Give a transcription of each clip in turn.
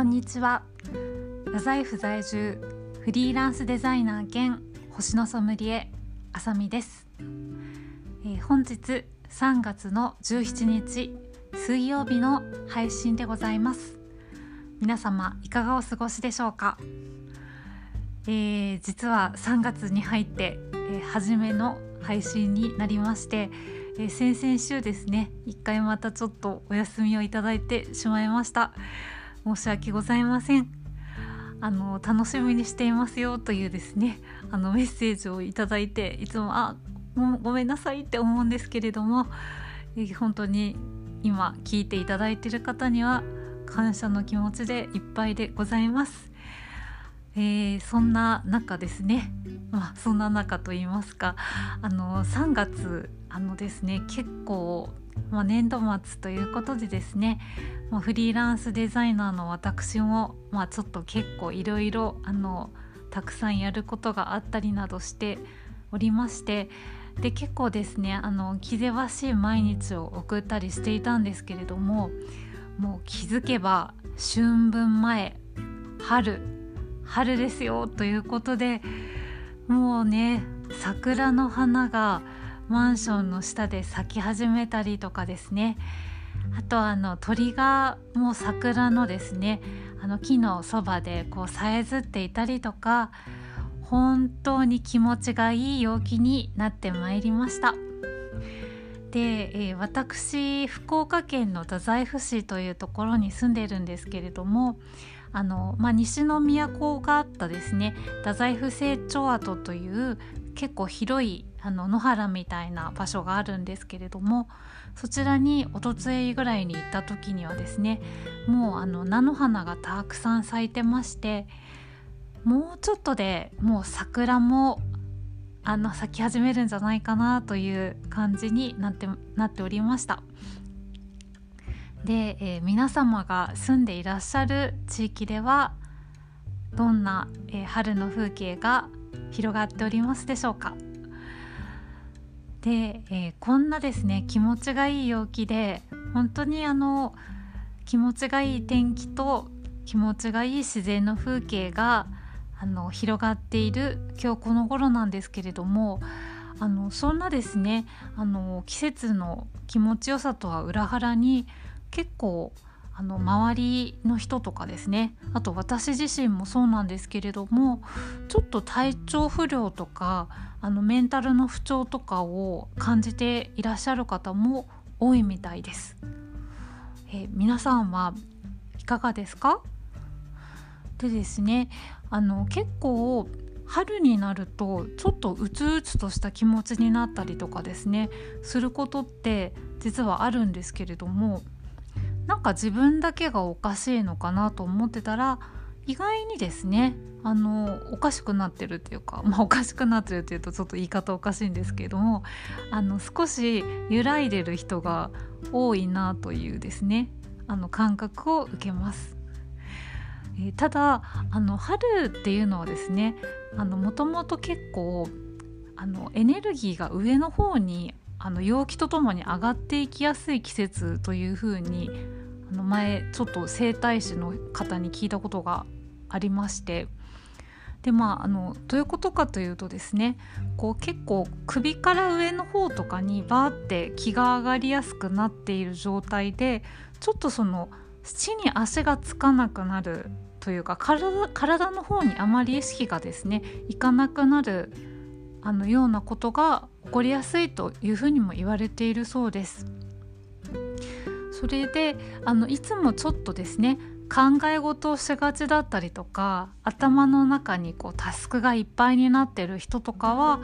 こんにちは。太宰府在住フリーランスデザイナー兼星のソムリエあさみです、えー、本日3月の17日水曜日の配信でございます。皆様いかがお過ごしでしょうか、えー、実は3月に入って、えー、初めの配信になりましてえー、先々週ですね一回またちょっとお休みをいただいてしまいました。申し訳ございませんあの楽しみにしていますよというですねあのメッセージをいただいていつもあもうごめんなさいって思うんですけれども、え、本当に今聞いていただいている方には感謝の気持ちでいっぱいでございます。えー、そんな中ですね、まあ、そんな中と言いますかあの3月あのですね結構、まあ、年度末ということでですね、まあ、フリーランスデザイナーの私も、まあ、ちょっと結構いろいろたくさんやることがあったりなどしておりましてで結構ですねあの気ぜわしい毎日を送ったりしていたんですけれどももう気づけば春分前春春ですよということでもうね桜の花がマンションの下で咲き始めたりとかですね。あとあの鳥がもう桜のですねあの木のそばでこうさえずっていたりとか本当に気持ちがいい陽気になってまいりました。で、えー、私福岡県の太宰府市というところに住んでいるんですけれどもあの、まあ、西の都があったですね太宰府成長跡という結構広いあの野原みたいな場所があるんですけれどもそちらにおとついぐらいに行った時にはですねもうあの菜の花がたくさん咲いてましてもうちょっとでもう桜もあの咲き始めるんじゃないかなという感じになってなっておりました。で、えー、皆様が住んでいらっしゃる地域ではどんな、えー、春の風景が広がっておりますでしょうか？で、えー、こんなですね気持ちがいい陽気で本当にあの気持ちがいい天気と気持ちがいい自然の風景があの広がっている今日この頃なんですけれどもあのそんなですねあの季節の気持ちよさとは裏腹に結構あの周りの人とかですね。あと私自身もそうなんですけれどもちょっと体調不良とかあのメンタルの不調とかを感じていらっしゃる方も多いみたいです。え皆さんはいかがですか？でですねあの結構春になるとちょっとうつうつとした気持ちになったりとかですねすることって実はあるんですけれどもなんか自分だけがおかしいのかなと思ってたら意外にですねあのおかしくなってるっていうか、まあ、おかしくなってるっていうとちょっと言い方おかしいんですけれどもあの少し揺らいでる人が多いなというですねあの感覚を受けます。えー、ただあの春っていうのはですねもともと結構あのエネルギーが上の方にあの陽気とともに上がっていきやすい季節というふうにあの前ちょっと整体師の方に聞いたことがありましてでまああのどういうことかというとですねこう結構首から上の方とかにバーって気が上がりやすくなっている状態でちょっとその土に足がつかなくなるというか体体の方にあまり意識がですねいかなくなるあのようなことが起こりやすいというふうにも言われているそうです。それであのいつもちょっとですね考え事をしがちだったりとか頭の中にこうタスクがいっぱいになってる人とかは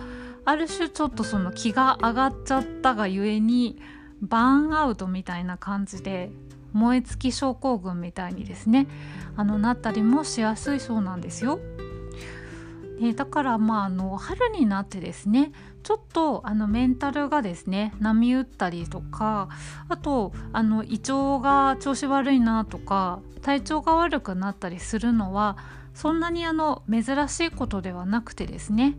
ある種ちょっとその気が上がっちゃったがゆえにバーンアウトみたいな感じで燃え尽き症候群みたいにですねあのなったりもしやすいそうなんですよ。ね、だからまああの春になってですねちょっとあのメンタルがですね波打ったりとかあとあの胃腸が調子悪いなとか体調が悪くなったりするのはそんなにあの珍しいことではなくてですね、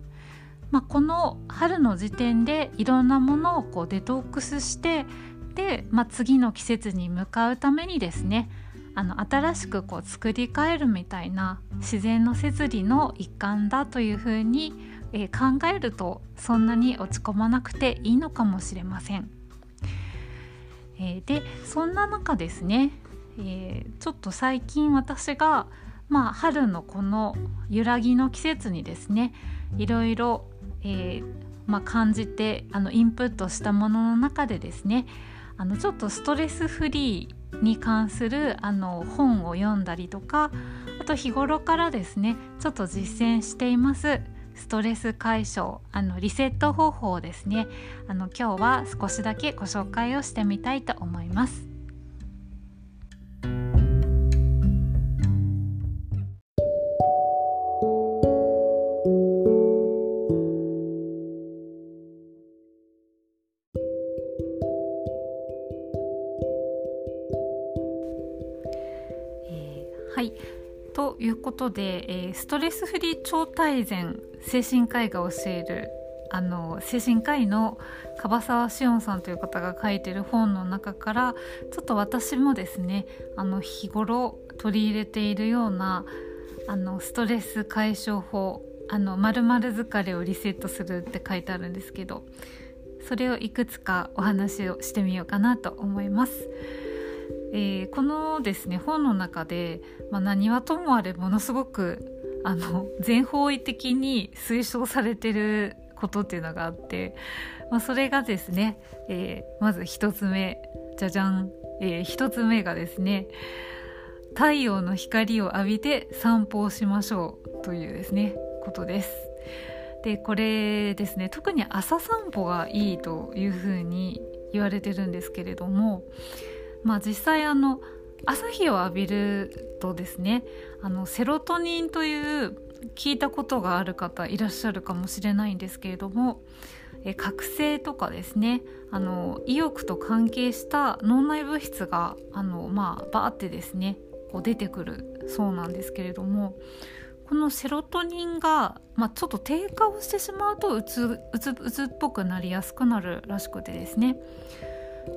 まあ、この春の時点でいろんなものをこうデトックスしてで、まあ、次の季節に向かうためにですねあの新しくこう作り変えるみたいな自然の摂理の一環だというふうに、えー、考えるとそんなに落ち込まなくていいのかもしれません。えー、でそんな中ですね、えー、ちょっと最近私が、まあ、春のこの揺らぎの季節にですねいろいろ、えまあ、感じてあのインプットしたものの中でですねあのちょっとストレスフリーに関するあの本を読んだりとかあと日頃からですねちょっと実践していますストレス解消あのリセット方法をですねあの今日は少しだけご紹介をしてみたいと思います。で、えー、ストレスフリー超大全精神科医が教えるあの精神科医の樺沢志音さんという方が書いてる本の中からちょっと私もですねあの日頃取り入れているようなあのストレス解消法あの〇〇疲れをリセットするって書いてあるんですけどそれをいくつかお話をしてみようかなと思います。えー、このですね本の中で、まあ、何はともあれものすごくあの全方位的に推奨されてることっていうのがあって、まあ、それがですね、えー、まず1つ目じゃじゃん、えー、1つ目がですね太陽の光を浴びて散歩をしましょうというですねことです。でこれですね特に朝散歩がいいというふうに言われてるんですけれどもまあ、実際あの朝日を浴びるとですねあのセロトニンという聞いたことがある方いらっしゃるかもしれないんですけれどもえ覚醒とかですねあの意欲と関係した脳内物質があの、まあ、バーってですねこう出てくるそうなんですけれどもこのセロトニンが、まあ、ちょっと低下をしてしまうとうつうつうつっぽくなりやすくなるらしくてですね。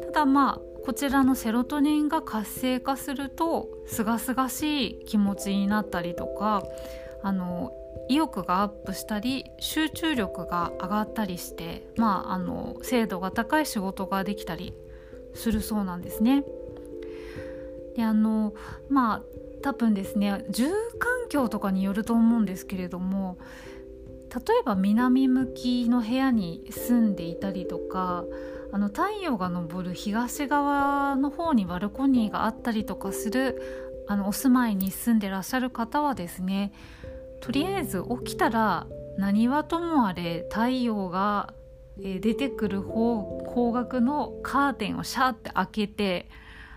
ただまあこちらのセロトニンが活性化するとすがすがしい気持ちになったりとかあの意欲がアップしたり集中力が上がったりして、まあ、あの精度が高い仕事ができたりするそうなんですね。であのまあ多分ですね住環境とかによると思うんですけれども例えば南向きの部屋に住んでいたりとかあの太陽が昇る東側の方にバルコニーがあったりとかするあのお住まいに住んでらっしゃる方はですねとりあえず起きたら何はともあれ太陽が出てくる方方角のカーテンをシャーって開けて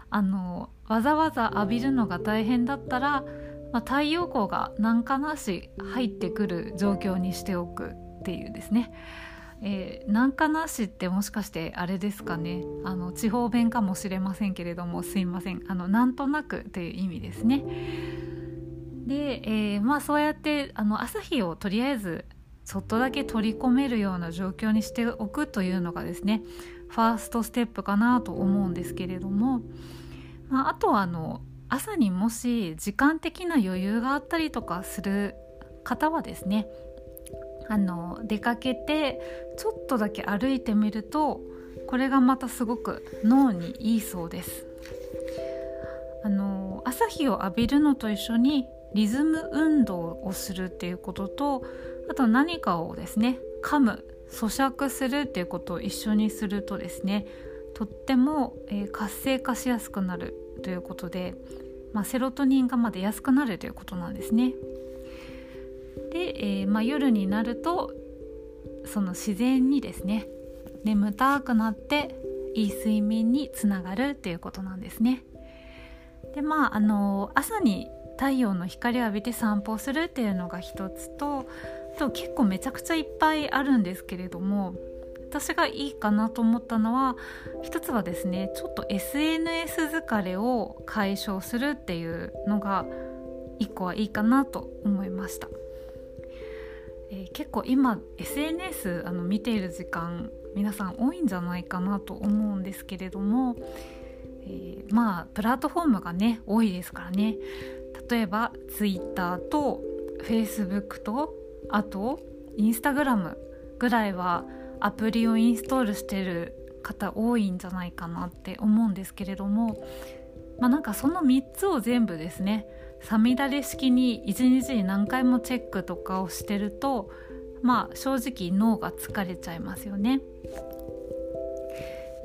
あのわざわざ浴びるのが大変だったら、まあ、太陽光が何かなし入ってくる状況にしておくっていうですね。えー、なんかなしってもしかしてあれですかねあの地方弁かもしれませんけれどもすいませんあのなんとなくという意味ですね。で、えー、まあそうやってあの朝日をとりあえずちょっとだけ取り込めるような状況にしておくというのがですねファーストステップかなと思うんですけれども、まあ、あとはあの朝にもし時間的な余裕があったりとかする方はですねあの出かけてちょっとだけ歩いてみるとこれがまたすごく脳にいいそうですあの朝日を浴びるのと一緒にリズム運動をするっていうこととあと何かをですね噛む咀嚼するっていうことを一緒にするとですねとっても、え、活性化しやすくなるということで、まあ、セロトニンがまで安くなるということなんですね。で、えー、まあ、夜になるとその自然にですね眠たくなっていい睡眠につながるっていうことなんですね。でまああの朝に太陽の光を浴びて散歩するっていうのが一つとと結構めちゃくちゃいっぱいあるんですけれども私がいいかなと思ったのは一つはですねちょっと SNS 疲れを解消するっていうのが一個はいいかなと思いました。えー、結構今 SNS あの見ている時間皆さん多いんじゃないかなと思うんですけれども、えー、まあプラットフォームがね多いですからね。例えば Twitter と Facebook とあと Instagram ぐらいはアプリをインストールしてる方多いんじゃないかなって思うんですけれどもまあなんかその3つを全部ですねさみだれ式に1日に何回もチェックとかをしてるとまあ正直脳が疲れちゃいますよね。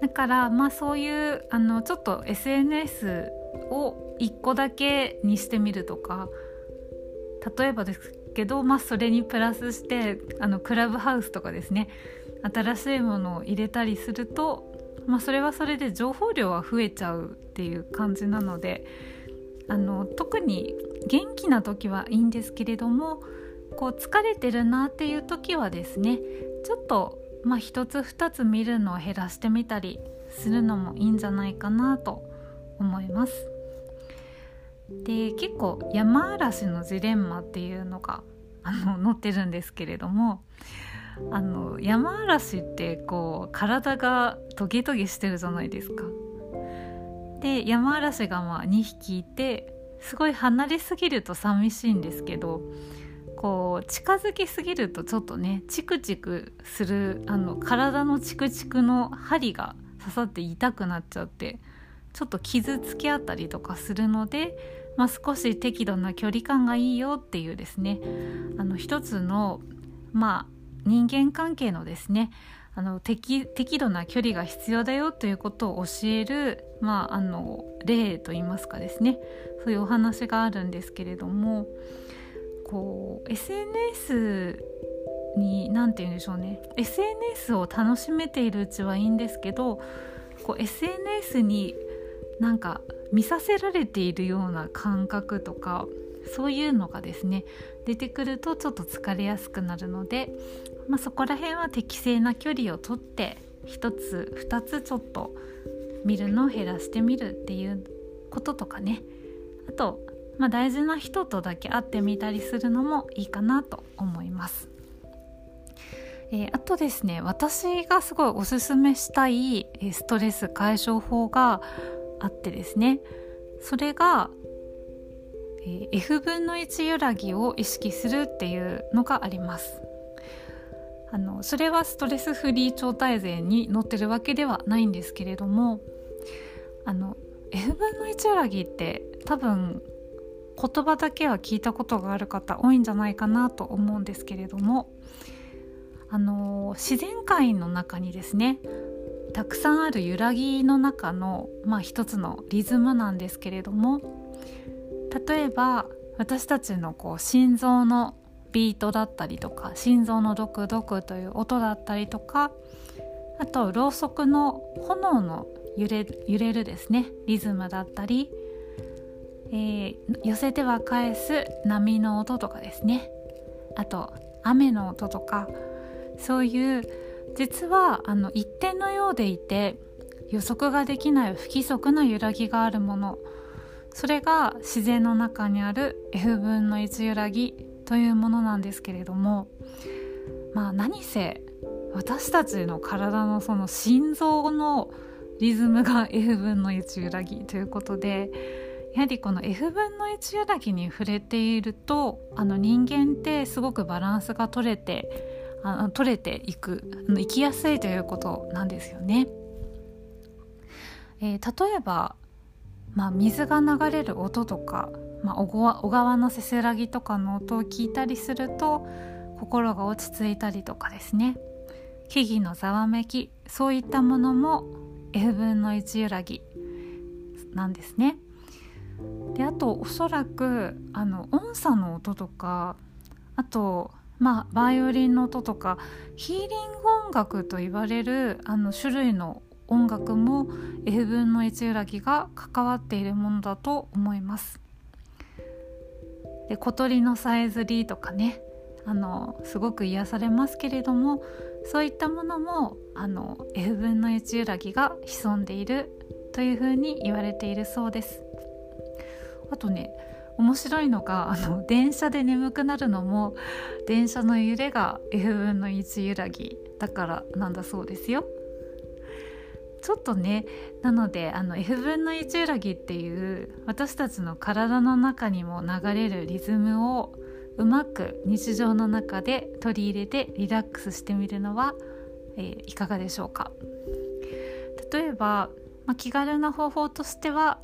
だからまあそういうあのちょっと SNS を1個だけにしてみるとか例えばですけど、まあ、それにプラスしてあのクラブハウスとかですね新しいものを入れたりすると、まあ、それはそれで情報量は増えちゃうっていう感じなのであの特に元気な時はいいんですけれどもこう疲れてるなっていう時はですねちょっとまあ一つ二つ見るのを減らしてみたりするのもいいんじゃないかなと思います。で結構山嵐のジレンマっていうのがあの載ってるんですけれどもあの山嵐ってこう体がトゲトゲしてるじゃないですか。で山嵐がまあ2匹いてすごい離れすぎると寂しいんですけどこう近づきすぎるとちょっとねチクチクするあの体のチクチクの針が刺さって痛くなっちゃってちょっと傷つけ合ったりとかするので、まあ、少し適度な距離感がいいよっていうですね。あの一つのまあ人間関係のですねあの適適度な距離が必要だよということを教える、まあ、あの例といいますかですね。そういうお話があるんですけれどもこう SNS に何て言うんでしょうね。SNS を楽しめているうちはいいんですけど SNS になんか見させられているような感覚とかそういうのがですね出てくるとちょっと疲れやすくなるので、まあ、そこら辺は適正な距離をとって1つ2つちょっと見るのを減らしてみるっていうこととかねあと、まあ、大事な人とだけ会ってみたりするのもいいかなと思います。えー、あとですね私がすごいおすすめしたいストレス解消法があってですねそれがえ F 分の1揺らぎを意識するっていうのがあります。あのそれはストレスフリー超大全に載ってるわけではないんですけれどもあの F 分の1揺らぎって多分言葉だけは聞いたことがある方多いんじゃないかなと思うんですけれどもあの自然界の中にですねたくさんある揺らぎの中の、まあ、一つのリズムなんですけれども例えば私たちのこう心臓のビートだったりとか心臓のドクドクという音だったりとかあとろうそくの炎の揺れ揺れるですねリズムだったり、えー、寄せては返す波の音とかですね。あと雨の音とかそういう実はあの一点のようでいて予測ができない不規則な揺らぎがあるものそれが自然の中にある F 分の1揺らぎというものなんですけれどもまあ何せ私たちの体のその心臓のリズムが F 分の1揺らぎということでやはりこの F 分の1揺らぎに触れているとあの人間ってすごくバランスが取れてあの取れていく生きやすいということなんですよね。えー、例えばまあ、水が流れる音とか、まあ、小川のせせらぎとかの音を聞いたりすると心が落ち着いたりとかですね木々のざわめきそういったものも F 分の1揺らぎなんですね。であとおそらくあの音叉の音とかあとまあバイオリンの音とかヒーリング音楽と言われるあの種類の音楽も F 分の1揺らぎが関わっているものだと思います。で小鳥のさえずりとかねあのすごく癒されますけれどもそういったものもあの F 分の1揺らぎが潜んでいるというふうに言われているそうです。あとね面白いのがあの電車で眠くなるのも電車の揺れが F 分の1揺らぎだからなんだそうですよ。ちょっとねなのであの F 分の1揺らぎっていう私たちの体の中にも流れるリズムをうまく日常の中で取り入れてリラックスしてみるのは、えー、いかがでしょうか。例えば、まあ、気軽な方法としては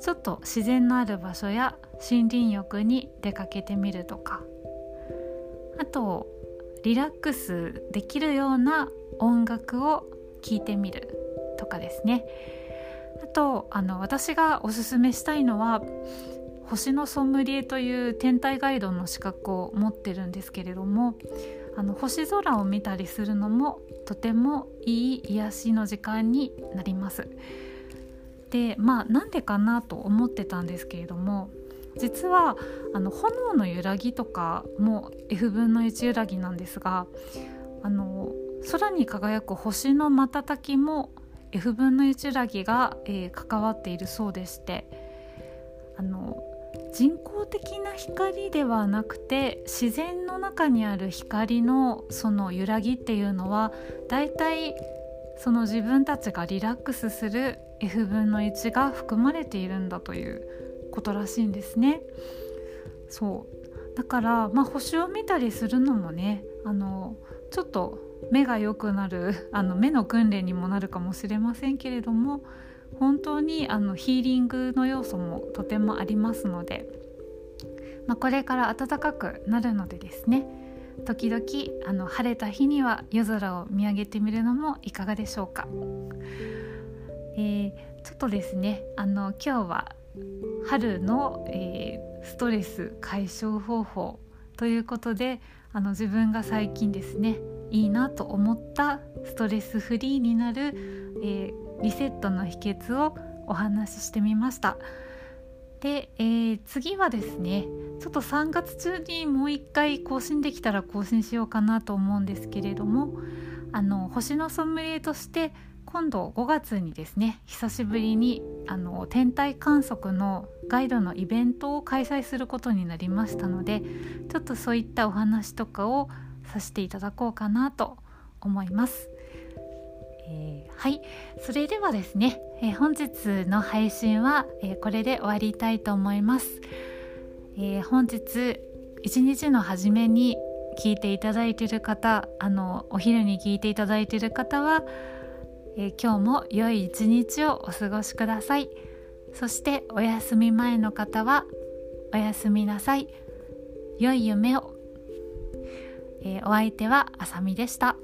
ちょっと自然のある場所や森林浴に出かけてみるとか。あとリラックスできるような音楽を聴いてみるとかですねあとあの私がおすすめしたいのは星のソムリエという天体ガイドの資格を持ってるんですけれどもあの星空を見たりするのもとてもいい癒しの時間になります。でまあなんでかなと思ってたんですけれども実はあの炎の揺らぎとかも F 分の1揺らぎなんですがあの空に輝く星の瞬きも F 分の1揺らぎが、えー、関わっているそうでしてあの人工的な光ではなくて自然の中にある光のその揺らぎっていうのはだいたいその自分たちがリラックスする F 分の1が含まれているんだということらしいんですね。そうだから、まあ、星を見たりするのもねあのちょっと目が良くなるあの目の訓練にもなるかもしれませんけれども本当にあのヒーリングの要素もとてもありますので、まあ、これから暖かくなるのでですね時々あの晴れた日には夜空を見上げてみるのもいかがでしょうか。えー、ちょっとですねあの今日は春の、えー、ストレス解消方法ということであの自分が最近ですねいいなと思ったストレスフリーになる、えーリセットの秘訣をお話ししてみました。で、えー、次はですねちょっと3月中にもう一回更新できたら更新しようかなと思うんですけれどもあの星のソムリエとして今度5月にですね久しぶりにあの天体観測のガイドのイベントを開催することになりましたのでちょっとそういったお話とかをさせていただこうかなと思います。えー、はい。それではですね、えー、本日の配信は、えー、これで終わりたいと思います、え本日一日の初めに聞いていただいている方あのお昼に聞いていただいている方は、え今日も良い一日をお過ごしください。そしてお休み前の方はおやすみなさい。良い夢を、えお相手はあさみでした。